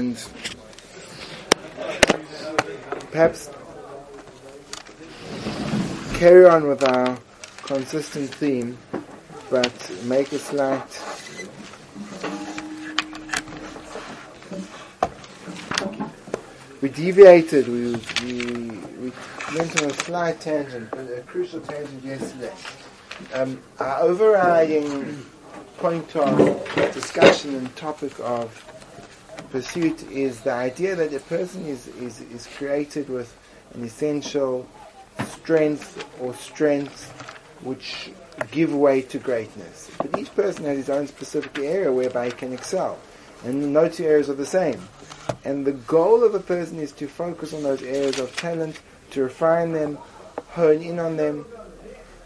and perhaps carry on with our consistent theme, but make a slight we deviated. We, we, we went on a slight tangent, but a crucial tangent yesterday. Um, our overriding point of discussion and topic of pursuit is the idea that a person is, is, is created with an essential strength or strengths which give way to greatness. But each person has his own specific area whereby he can excel. And no two areas are the same. And the goal of a person is to focus on those areas of talent, to refine them, hone in on them,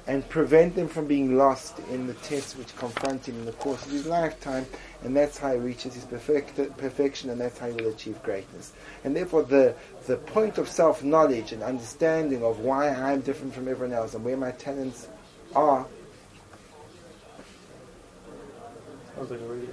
and prevent them from being lost in the tests which confront him in the course of his lifetime. And that's how he reaches his perfect, perfection, and that's how he will achieve greatness. And therefore, the, the point of self knowledge and understanding of why I'm different from everyone else and where my talents are. Sounds like a radio.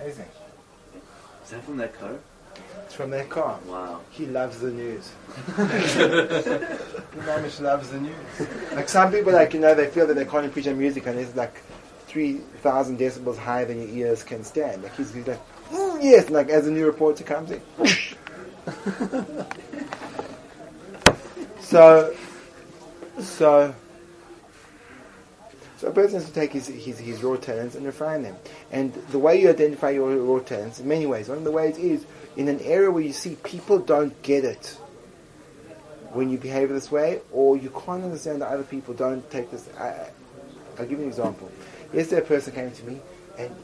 Amazing. Is that from that car? It's from their car. Wow. He loves the news. Mamish loves the news. Like some people, like you know, they feel that they can't appreciate music, and it's like three thousand decibels higher than your ears can stand. Like he's, he's like, "Mm, yes, like as a new reporter comes in. so, so, so a person has to take his, his, his raw talents and refine them. And the way you identify your raw talents, in many ways, one of the ways is in an area where you see people don't get it when you behave this way, or you can't understand that other people don't take this. I, I'll give you an example. Yesterday, a person came to me, and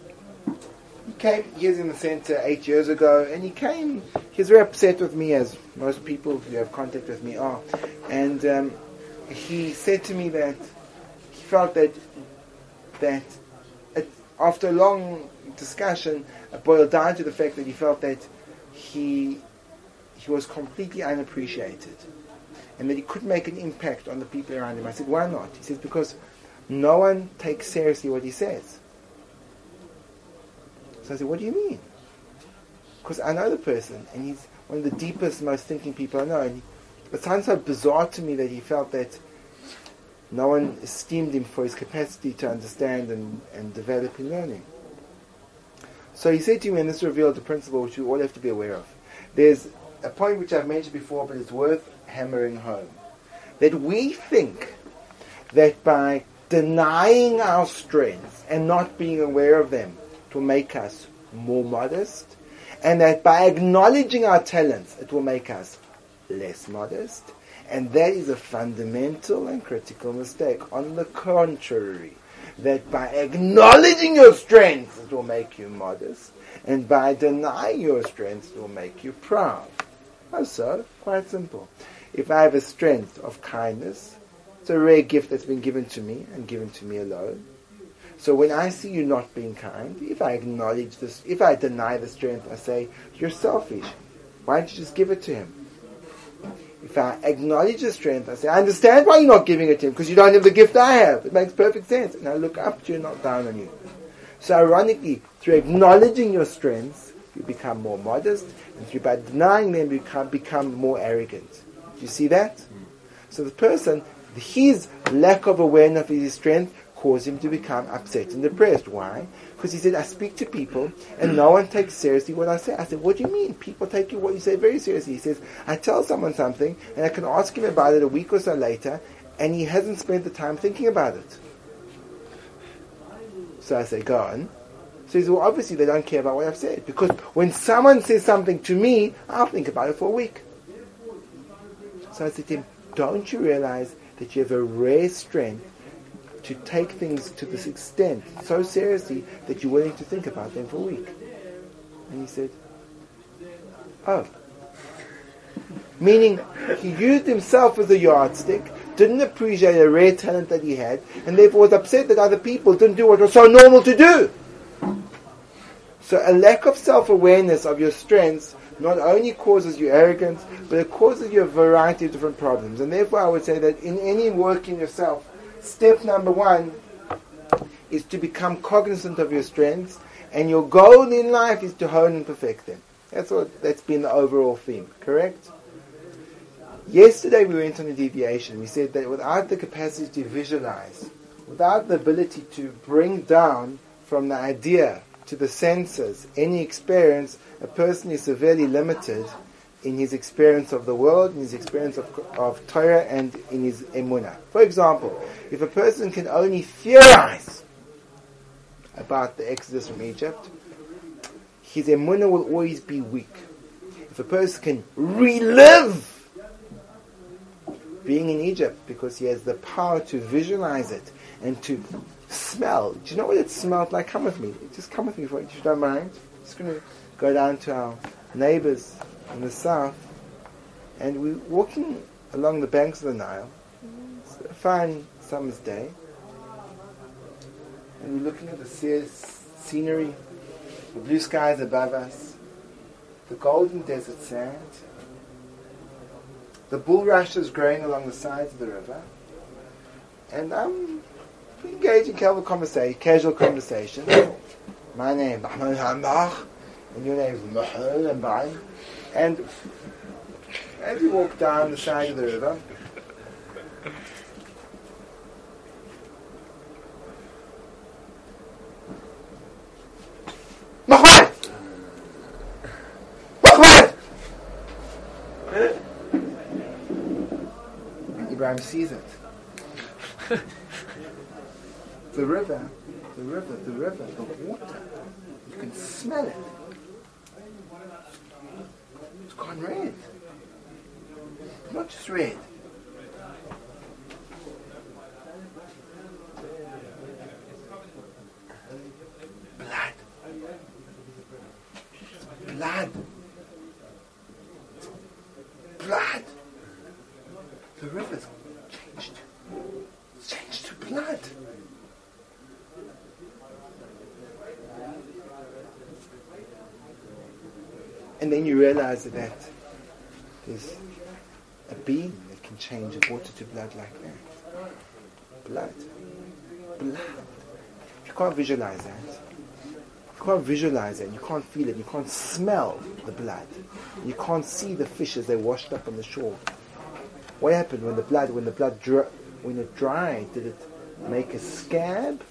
he came. He was in the center eight years ago, and he came. He was very upset with me, as most people who have contact with me are. And um, he said to me that felt that that it, after a long discussion, it boiled down to the fact that he felt that he he was completely unappreciated and that he could make an impact on the people around him. I said, why not? He says, because no one takes seriously what he says. So I said, what do you mean? Because I know the person, and he's one of the deepest, most thinking people I know. And it sounds so bizarre to me that he felt that no one esteemed him for his capacity to understand and, and develop in learning. So he said to me, and this revealed the principle which we all have to be aware of. There's a point which I've mentioned before, but it's worth hammering home. That we think that by denying our strengths and not being aware of them will make us more modest, and that by acknowledging our talents it will make us less modest, and that is a fundamental and critical mistake. On the contrary, that by acknowledging your strengths it will make you modest, and by denying your strengths it will make you proud. How so? Quite simple. If I have a strength of kindness, it's a rare gift that's been given to me and given to me alone. So when I see you not being kind, if I acknowledge this, if I deny the strength, I say, you're selfish. Why don't you just give it to him? If I acknowledge the strength, I say, I understand why you're not giving it to him, because you don't have the gift I have. It makes perfect sense. And I look up to you, not down on you. So ironically, through acknowledging your strengths, you become more modest, and through by denying them, you become, become more arrogant. Do you see that? So the person, his lack of awareness of his strength caused him to become upset and depressed. Why? Because he said, I speak to people and no one takes seriously what I say. I said, what do you mean? People take you what you say very seriously. He says, I tell someone something and I can ask him about it a week or so later and he hasn't spent the time thinking about it. So I say, go on. So he says, well, obviously they don't care about what I've said. Because when someone says something to me, I'll think about it for a week. So I said to him, don't you realize that you have a rare strength to take things to this extent, so seriously, that you're willing to think about them for a week? And he said, oh. Meaning, he used himself as a yardstick, didn't appreciate the rare talent that he had, and therefore was upset that other people didn't do what was so normal to do. So a lack of self-awareness of your strengths not only causes you arrogance, but it causes you a variety of different problems. And therefore, I would say that in any work in yourself, step number one is to become cognizant of your strengths, and your goal in life is to hone and perfect them. That's what that's been the overall theme, correct? Yesterday we went on a deviation. We said that without the capacity to visualize, without the ability to bring down from the idea to the senses any experience, a person is severely limited in his experience of the world, in his experience of, of Torah, and in his emunah. For example, if a person can only theorize about the exodus from Egypt, his emunah will always be weak. If a person can relive being in Egypt because he has the power to visualize it and to smell. Do you know what it smelled like? Come with me. Just come with me if you don't mind. Just going to go down to our neighbors in the south and we're walking along the banks of the Nile. It's a fine summer's day. And we're looking at the scenery, the blue skies above us, the golden desert sand, the bulrushes growing along the sides of the river, and I'm engaging casual conversation, casual conversation. My name is Mahmoud Hambach, and your name is Mahmoud Hambach. And as you walk down the side of the river, sees it. the river, the river, the river, the water. You can smell it. Gone red. Not just red. Blood. Blood. Blood. The river's changed. It's changed to blood. And then you realize that there's a being that can change water to blood like that. Blood. Blood. You can't visualize that. You can't visualize it. You can't feel it. You can't smell the blood. You can't see the fish as they washed up on the shore. What happened when the blood, when the blood, dry, when it dried? Did it make a scab?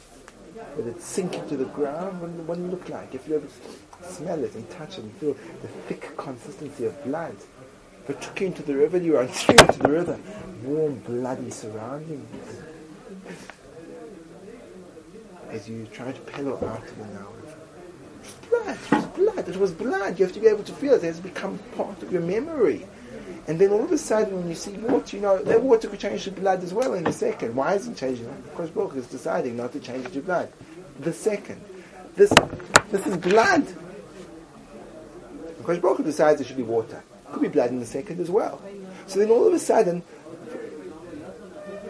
Did it sink into the ground? What, what did it look like? If you ever smell it and touch it and feel the thick consistency of blood. If it took you into the river, you ran through into the river. Warm, bloody surroundings. As you try to pedal out of the was blood. It was blood. It was blood. You have to be able to feel it. It has become part of your memory. And then all of a sudden, when you see water, you know, that water could change to blood as well in a second. Why is it changing? Because Baruch is deciding not to change it to blood. The second. This, this is blood. Because Baruch decides it should be water. It could be blood in a second as well. So then all of a sudden,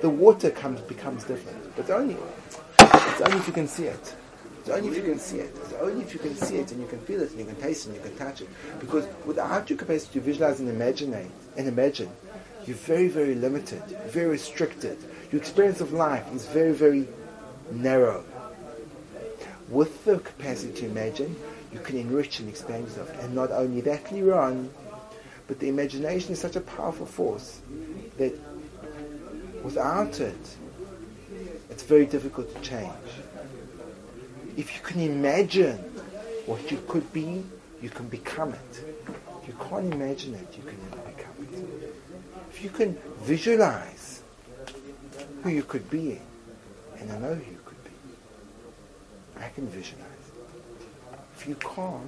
the water comes becomes different. But only, it's only if you can see it. It's only if you can see it. It's only if you can see it and you can feel it and you can taste it and you can touch it. Because without your capacity to visualize and imagine and imagine, you're very, very limited, very restricted. Your experience of life is very, very narrow. With the capacity to imagine, you can enrich and expand yourself. And not only that, Liran, but the imagination is such a powerful force that without it, it's very difficult to change. If you can imagine what you could be, you can become it. If you can't imagine it, you can never become it. If you can visualize who you could be, and I know who you could be, I can visualize. If you can't,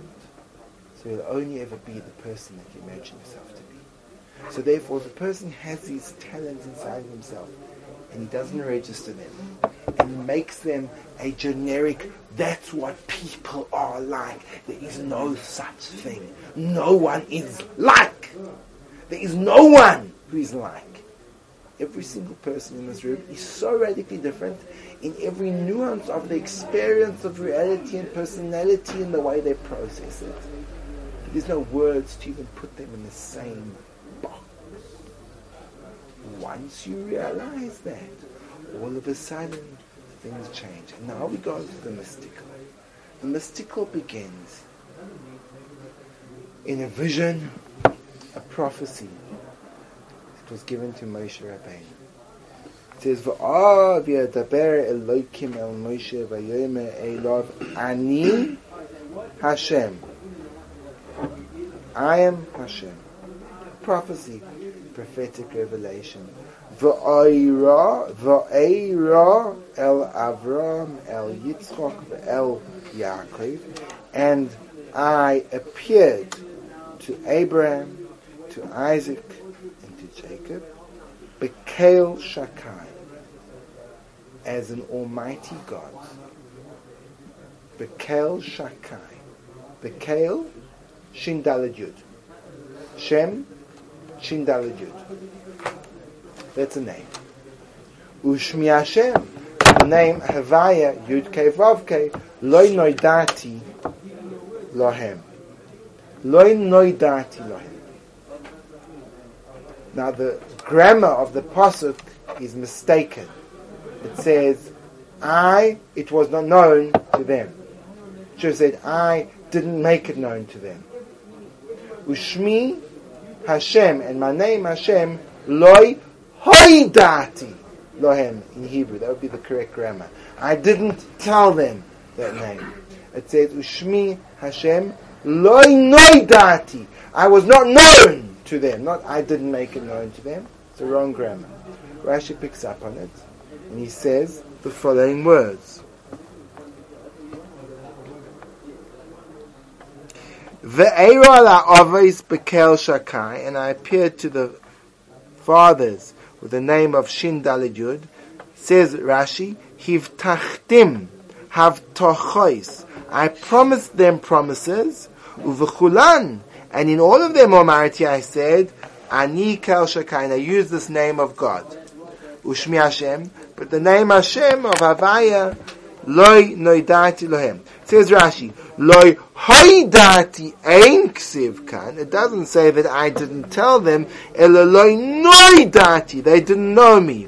so you'll only ever be the person that you imagine yourself to be. So therefore, if a person has these talents inside himself, and he doesn't register them, and makes them a generic, that's what people are like. There is no such thing. No one is like. There is no one who is like. Every single person in this room is so radically different in every nuance of the experience of reality and personality and the way they process it. There's no words to even put them in the same box. Once you realize that, all of a sudden things change. And now we go to the mystical. The mystical begins in a vision, a prophecy that was given to Moshe Rabbeinu. It says, "V'ah v'yadaber Elokim el Moshe v'yomer Elov Ani Hashem." I am Hashem. Prophecy, prophetic revelation. V'ayra, v'ayra el Avram, el Yitzchok, el Yaakov, and I appeared to Abraham, to Isaac, and to Jacob, Bekel Shakai, as an almighty God. Bekel Shakai. Bekel, Shin Daled Shem, Shin Daled Yud. That's a name. Ushmi Hashem, the name Havaya Yud Kei Vav Kei, Loi Noidati Lohem. Loi Noidati Lohem. Now the grammar of the pasuk is mistaken. It says, "I." It was not known to them. Have said, "I didn't make it known to them." Ushmi Hashem, and my name Hashem, Loi Hoidati Lohem in Hebrew. That would be the correct grammar. I didn't tell them that name. It says Ushmi Hashem Loi Noidati. I was not known to them. Not I didn't make it known to them. It's the wrong grammar. Rashi picks up on it and he says the following words. Shakai, and I appeared to the fathers with the name of Shin Daled Yud, says Rashi, Hivtachtim, Havtochois. I promised them promises, uvechulan, and in all of them, Almighty, I said, Ani Kel Shakai, and I use this name of God. Ushmi Hashem, but the name Hashem of Havaya, Loi Noidati Lohem. Says Rashi, Loi Hoidati Ein Ksiv Kan. It doesn't say that I didn't tell them, Ela Loi Noidati, they didn't know me.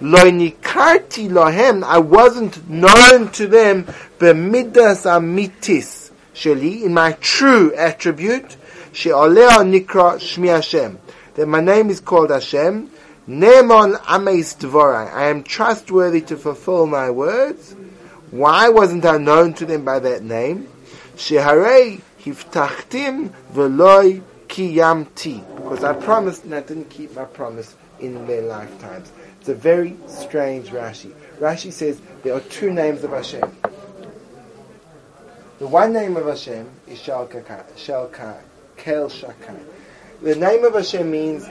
Loi Nikarti Lohem, I wasn't known to them, Bemidas Amitis Sheli, in my true attribute, She'olea Nikra Shmi Hashem, that my name is called Hashem, Nemon Ameis Dvorai, I am trustworthy to fulfill my words, why wasn't I known to them by that name? Sheharei hiftachtim veloy kiyamti. Because I promised and I didn't keep my promise in their lifetimes. It's a very strange Rashi. Rashi says there are two names of Hashem. The one name of Hashem is Shakai, Kel Shakai. The name of Hashem means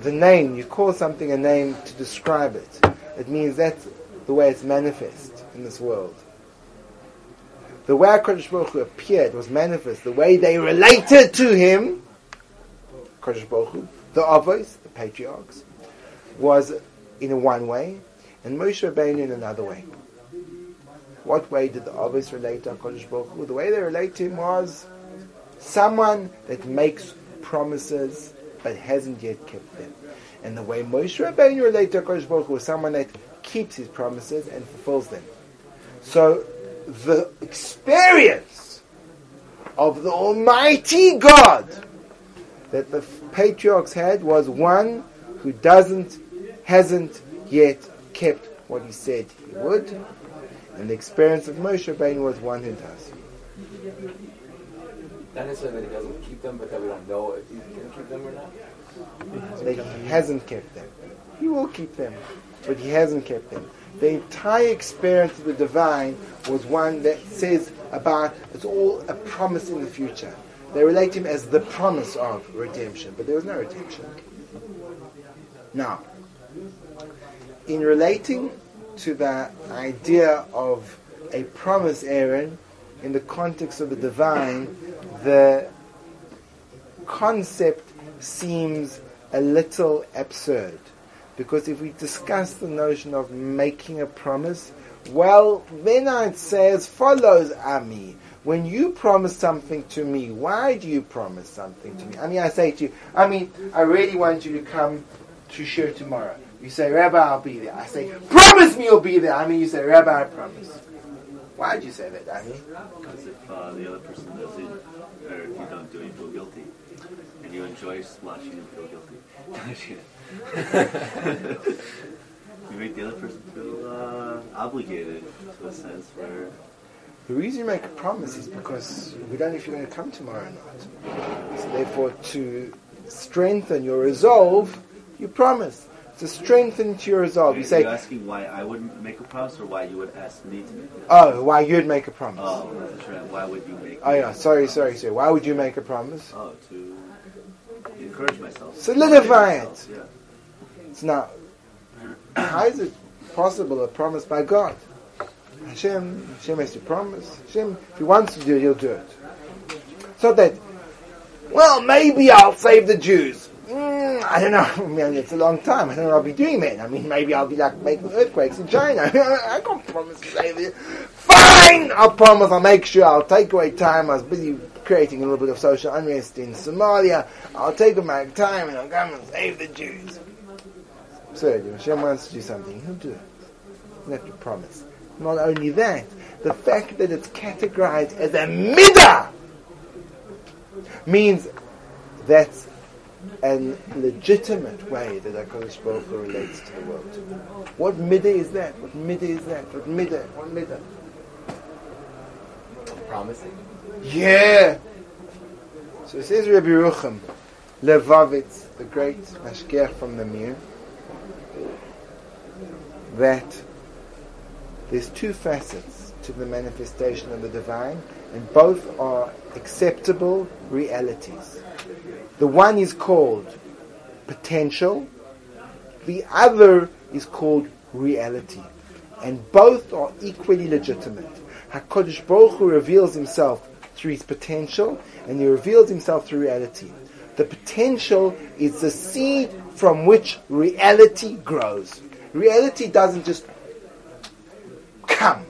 the name. You call something a name to describe it. It means that's the way it's manifest in this world. The way HaKadosh Baruch Hu appeared was manifest. The way they related to him, HaKadosh Baruch Hu, the Avos, the patriarchs, was in one way, and Moshe Rabbeinu in another way. What way did the Avos relate to HaKadosh Baruch Hu? The way they relate to him was someone that makes promises but hasn't yet kept them. And the way Moshe Rabbeinu related to HaKadosh Baruch Hu was someone that keeps his promises and fulfills them. So the experience of the Almighty God that the patriarchs had was one who doesn't, hasn't yet kept what he said he would, and the experience of Moshe Rabbeinu was one who does. Not necessarily that he doesn't keep them, but that we don't know if he's going to keep them or not. He hasn't kept them. He will keep them, but he hasn't kept them. The entire experience of the divine was one that says about it's all a promise in the future. They relate him as the promise of redemption, but there was no redemption. Now, in relating to the idea of a promise, Aaron, in the context of the divine, the concept seems a little absurd. Because if we discuss the notion of making a promise, well, then I'd say as follows, Ami. when you promise something to me, why do you promise something to me? I mean, I say to you, I mean, I really want you to come to shiur tomorrow. You say, Rabbi, I'll be there. I say, promise me you'll be there. I mean, you say, Rabbi, I promise. Why did you say that, I? Because if uh, the other person does it, or if you don't do it, you feel guilty. And you enjoy splashing and feel guilty. you make the other person feel uh, obligated to a sense where The reason you make a promise is because we don't know if you're going to come tomorrow or not. So therefore, to strengthen your resolve, you promise. To strengthen to your resolve, you Are say, you asking why I wouldn't make a promise or why you would ask me to make a promise? "Oh, why you'd make a promise?" Oh, that's right. Why would you make Oh yeah, sorry, sorry, sorry. Why would you make a promise? Oh, to encourage myself. Solidify it. Yeah. It's not. How is it possible a promise by God? Hashem, Hashem has to promise. Hashem, if He wants to do it, He'll do it. So that, well, maybe I'll save the Jews. Mm, I don't know. I mean, it's a long time. I don't know what I'll be doing then. I mean, maybe I'll be like making earthquakes in China. I can't promise to save it. Fine! I'll promise. I'll make sure. I'll take away time. I was busy creating a little bit of social unrest in Somalia. I'll take away time and I'll come and save the Jews. Absurd. If Hashem wants to do something, He'll do it. You have to promise. Not only that, the fact that it's categorized as a midah means that's a legitimate way that HaKadosh Baruch Hu relates to the world. What midah is that? What midah is that? What midah? What midah? Promising. Yeah. So it says Rabbi Rucham, Levovitz, the great mashgiach from the Mir, that there's two facets to the manifestation of the divine, and both are acceptable realities. The one is called potential, the other is called reality. And both are equally legitimate. HaKadosh Baruch Hu reveals himself through his potential, and he reveals himself through reality. The potential is the seed from which reality grows. Reality doesn't just come.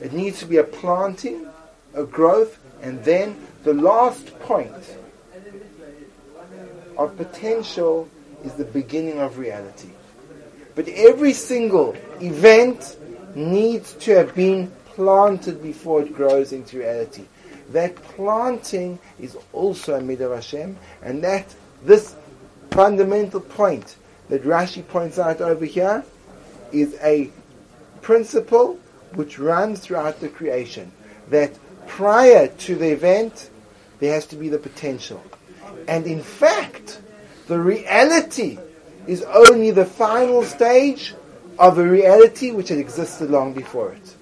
It needs to be a planting, a growth, and then the last point of potential is the beginning of reality. But every single event needs to have been planted before it grows into reality. That planting is also a midah Hashem, and that this fundamental point that Rashi points out over here is a principle which runs throughout the creation. That prior to the event, there has to be the potential. And in fact, the reality is only the final stage of a reality which had existed long before it.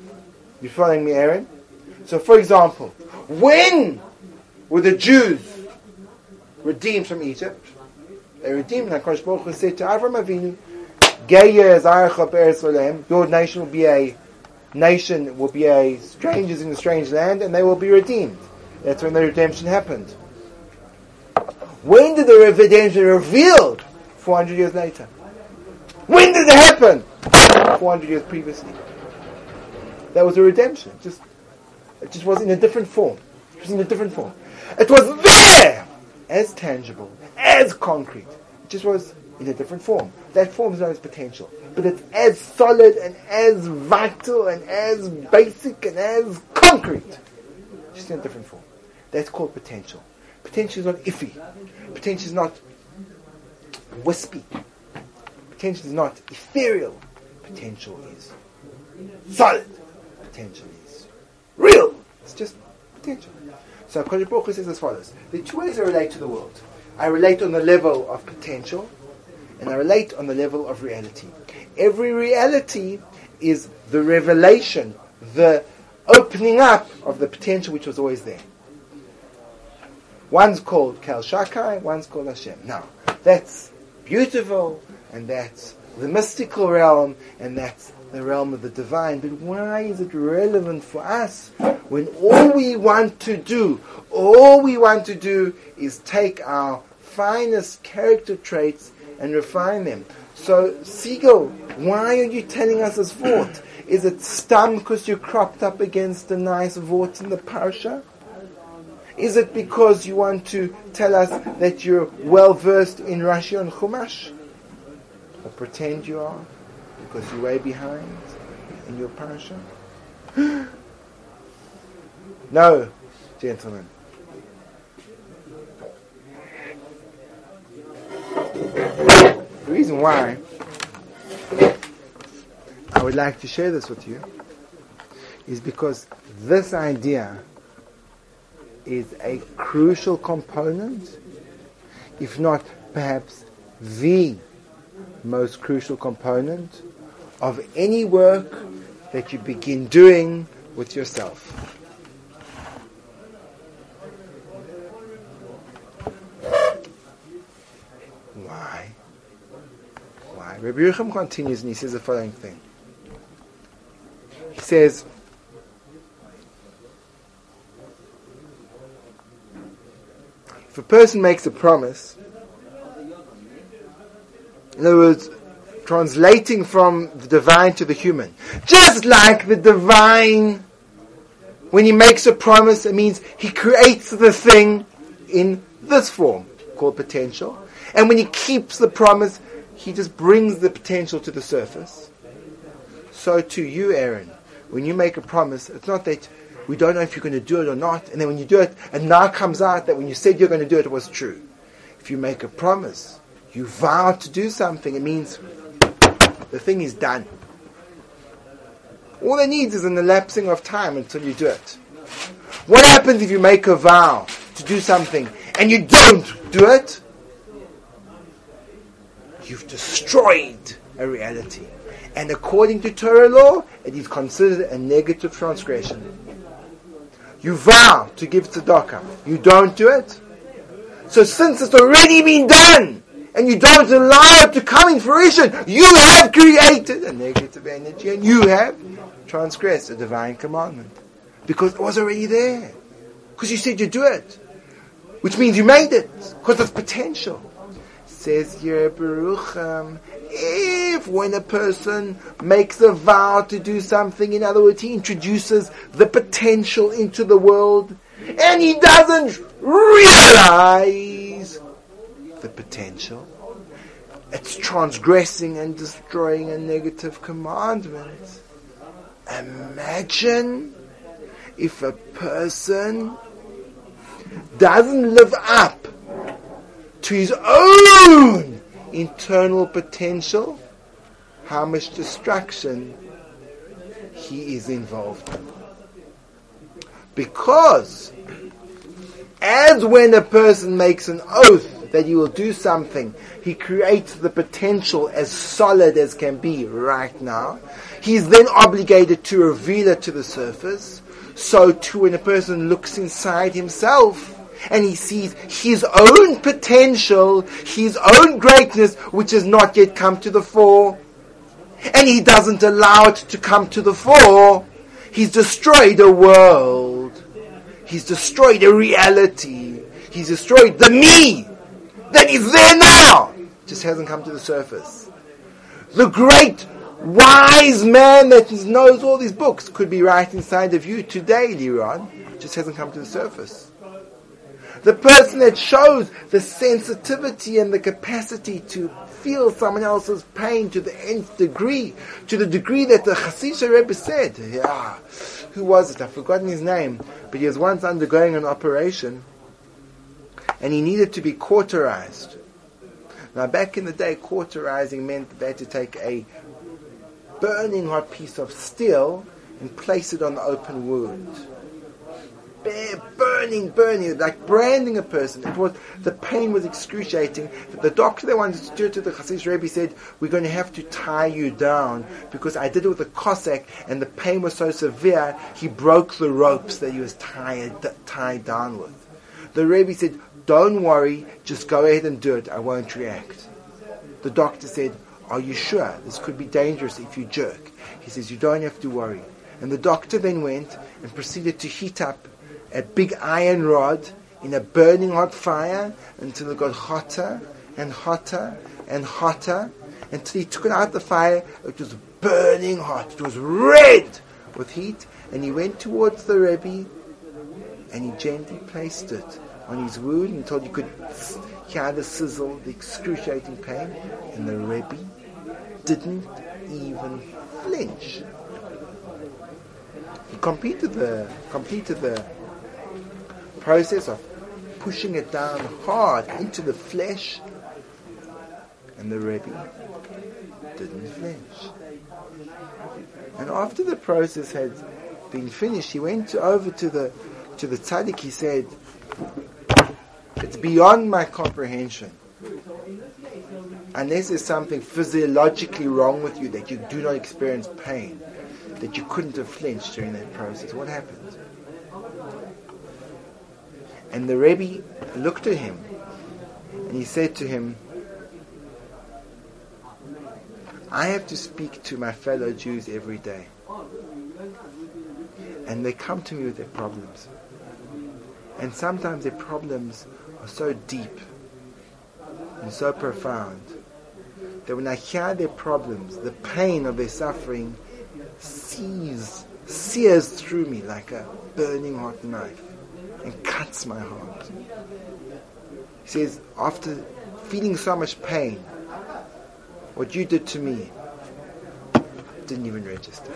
You following me, Aaron? So, for example, when were the Jews redeemed from Egypt? They redeemed, and HaKadosh Baruch Hu said to Avram Avinu, your nation will be a nation, will be a strangers in a strange land, and they will be redeemed. That's when the redemption happened. When did the redemption revealed? 400 years later. When did it happen? 400 years previously. That was a redemption. Just, it just was in a different form. It was in a different form. It was there! As tangible, as concrete. It just was in a different form. That form is known as potential. But it's as solid and as vital and as basic and as concrete. Just in a different form. That's called potential. Potential is not iffy. Potential is not wispy. Potential is not ethereal. Potential is solid. Potential is real. It's just potential. So Kodesh Baruch says as follows. There are two ways I relate to the world. I relate on the level of potential and I relate on the level of reality. Every reality is the revelation, the opening up of the potential which was always there. One's called Kel Shakai, one's called Hashem. Now, that's beautiful, and that's the mystical realm, and that's the realm of the divine. But why is it relevant for us when all we want to do, all we want to do is take our finest character traits and refine them? So, Siegel, why are you telling us this forth? Is it stam because you cropped up against a nice vort in the parsha? Is it because you want to tell us that you're well versed in Rashi and Chumash? Or pretend you are because you're way behind in your parsha? no, gentlemen. The reason why I would like to share this with you is because this idea is a crucial component, if not perhaps the most crucial component of any work that you begin doing with yourself. Why? Why? Rabbi Yerucham continues and he says the following thing. He says, a person makes a promise, in other words, translating from the divine to the human, just like the divine, when he makes a promise, it means he creates the thing in this form, called potential. And when he keeps the promise, he just brings the potential to the surface. So to you, Aaron, when you make a promise, it's not that we don't know if you're going to do it or not, and then when you do it, and now comes out that when you said you're going to do it, it was true. If you make a promise, you vow to do something, it means the thing is done. All it needs is an elapsing of time until you do it. What happens if you make a vow to do something and you don't do it? You've destroyed a reality. And according to Torah law, it is considered a negative transgression. You vow to give tzedakah. You don't do it. So since it's already been done, and you don't allow it to come in fruition, you have created a negative energy, and you have transgressed a divine commandment. Because it was already there. Because you said you'd do it. Which means you made it. Because it's potential. Says Barucham, if when a person makes a vow to do something, in other words, he introduces the potential into the world, and he doesn't realize the potential, it's transgressing and destroying a negative commandment. Imagine if a person doesn't live up to his own internal potential, how much destruction he is involved in. Because, as when a person makes an oath that he will do something, he creates the potential as solid as can be right now. He is then obligated to reveal it to the surface. So too when a person looks inside himself, and he sees his own potential, his own greatness, which has not yet come to the fore, and he doesn't allow it to come to the fore, he's destroyed a world. He's destroyed a reality. He's destroyed the me that is there now. Just hasn't come to the surface. The great wise man that knows all these books could be right inside of you today, Liron. Just hasn't come to the surface. The person that shows the sensitivity and the capacity to feel someone else's pain to the nth degree, to the degree that the Hasidic Rebbe said, yeah, who was it? I've forgotten his name, but he was once undergoing an operation, and he needed to be cauterized. Now, back in the day, cauterizing meant that they had to take a burning hot piece of steel and place it on the open wound burning, burning, like branding a person. It was the pain was excruciating. The doctor that wanted to do it to the Hasidic Rebbe said, "We're going to have to tie you down because I did it with a Cossack, and the pain was so severe he broke the ropes that he was tied tied down with." The Rebbe said, "Don't worry, just go ahead and do it. I won't react." The doctor said, "Are you sure? This could be dangerous if you jerk." He says, "You don't have to worry." And the doctor then went and proceeded to heat up a big iron rod in a burning hot fire until it got hotter and hotter and hotter until he took it out of the fire. It was burning hot. It was red with heat. And he went towards the Rebbe and he gently placed it on his wound until you could hear the sizzle, the excruciating pain. And the Rebbe didn't even flinch. He completed the completed the process of pushing it down hard into the flesh, and the Rebbe didn't flinch. And after the process had been finished, he went over to the to the tzaddik. He said, "It's beyond my comprehension. Unless there's something physiologically wrong with you that you do not experience pain, that you couldn't have flinched during that process. What happened?" And the Rebbe looked at him and he said to him, I have to speak to my fellow Jews every day. And they come to me with their problems. And sometimes their problems are so deep and so profound that when I hear their problems, the pain of their suffering sees, sears through me like a burning hot knife and cuts my heart. He says, after feeling so much pain, what you did to me didn't even register.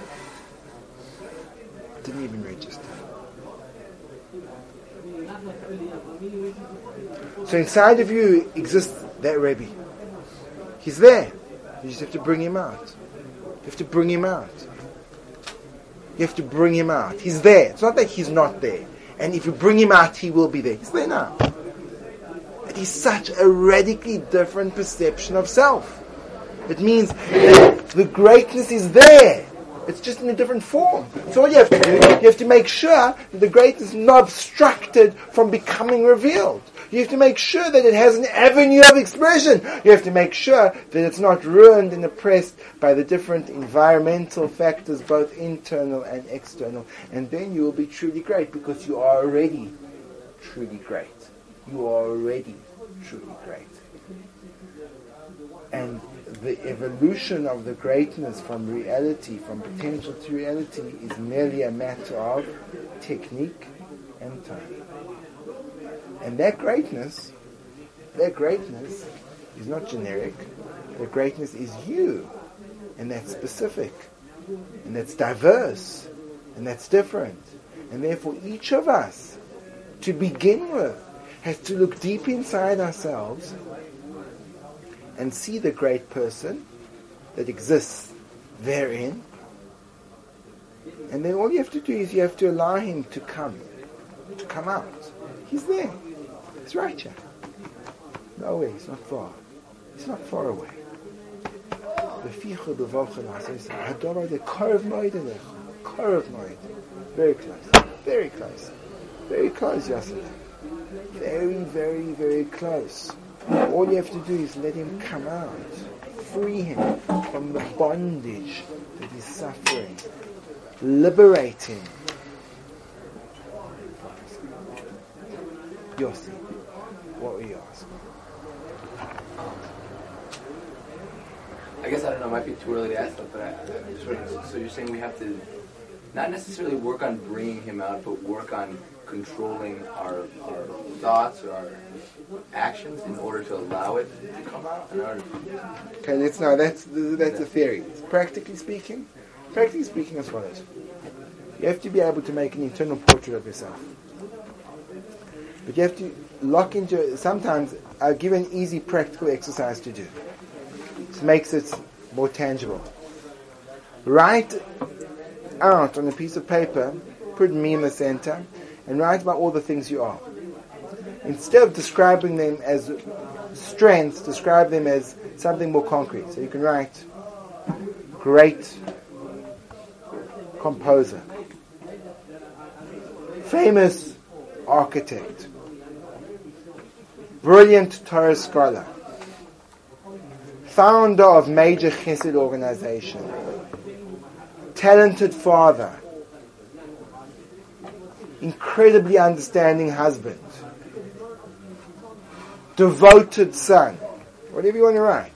Didn't even register. So inside of you exists that Rebbe. He's there. You just have to bring him out. You have to bring him out. You have to bring him out. He's there. It's not that he's not there. And if you bring him out, he will be there. He's there now. It is such a radically different perception of self. It means that the greatness is there. It's just in a different form. So all you have to do, you have to make sure that the greatness is not obstructed from becoming revealed. You have to make sure that it has an avenue of expression. You have to make sure that it's not ruined and oppressed by the different environmental factors, both internal and external. And then you will be truly great because you are already truly great. You are already truly great. And the evolution of the greatness from reality, from potential to reality, is merely a matter of technique and time. And that greatness, that greatness is not generic. The greatness is you. And that's specific. And that's diverse. And that's different. And therefore each of us, to begin with, has to look deep inside ourselves and see the great person that exists therein. And then all you have to do is you have to allow him to come, to come out. He's there. He's right here. No way, he's not far. He's not far away. Very close. Very close. Very close, Yosef. Very, very, very close. All you have to do is let him come out. Free him from the bondage that he's suffering. Liberate him. Yossi, what were you asking? I guess I don't know. It might be too early to ask that, but I, I'm just wondering, so you're saying we have to not necessarily work on bringing him out, but work on controlling our, our thoughts or our actions in order to allow it to come out? Okay, let's now that's that's a theory. Practically speaking, practically speaking as follows. You have to be able to make an internal portrait of yourself. But you have to lock into sometimes I'll give an easy practical exercise to do. It makes it more tangible. Write out on a piece of paper, put me in the center, and write about all the things you are. Instead of describing them as strengths, describe them as something more concrete. So you can write great composer, famous architect, brilliant Torah scholar, founder of major chesed organization, talented father, incredibly understanding husband, devoted son, whatever you want to write,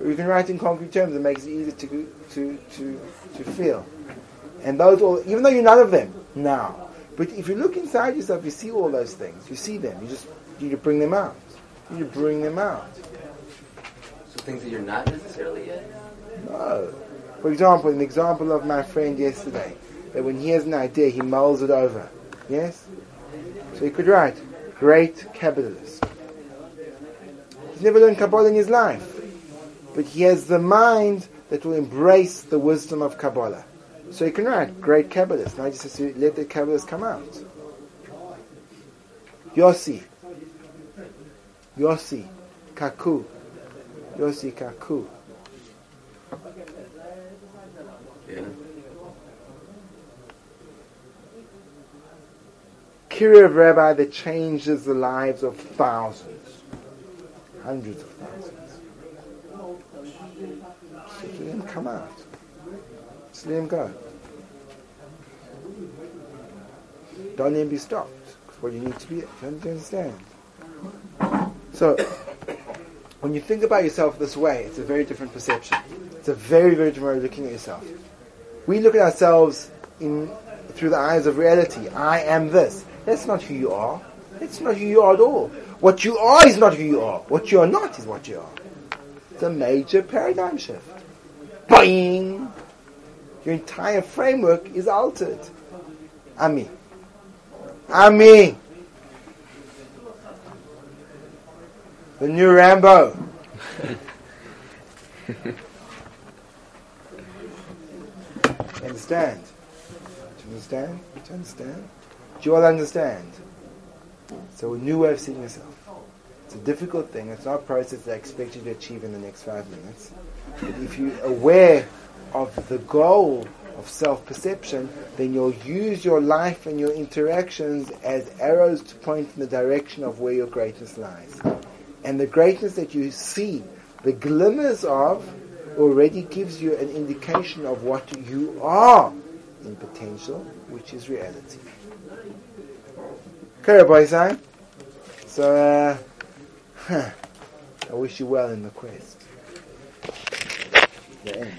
Or you can write in concrete terms. It makes it easier to to to to feel. And those all, even though you're none of them now, but if you look inside yourself, you see all those things. You see them. You just you need to bring them out. You bring them out. So things that you're not necessarily yet. No. For example, an example of my friend yesterday, that when he has an idea, he mulls it over. Yes? So he could write, great Kabbalist. He's never learned Kabbalah in his life. But he has the mind that will embrace the wisdom of Kabbalah. So he can write, great Kabbalist. Now he just has to let the Kabbalist come out. Yossi. Yossi. Kaku. Yossi Kaku. Yeah. Kiruv Rabbi that changes the lives of thousands, hundreds of thousands. So let him come out. Just let him go. Don't let him be stopped. Because what you need to be, don't you understand? So, when you think about yourself this way, it's a very different perception. It's a very, very different way of looking at yourself. We look at ourselves in through the eyes of reality. I am this. That's not who you are. That's not who you are at all. What you are is not who you are. What you are not is what you are. It's a major paradigm shift. Boing! Your entire framework is altered. Ami. Ami. The new Rambo. understand? Do you understand? Do you understand? Do you all understand? So a new way of seeing yourself. It's a difficult thing. It's not a process that I expect you to achieve in the next five minutes. But if you're aware of the goal of self-perception, then you'll use your life and your interactions as arrows to point in the direction of where your greatness lies. And the greatness that you see, the glimmers of, already gives you an indication of what you are in potential, which is reality. Okay? So, uh, I wish you well in the quest. The end.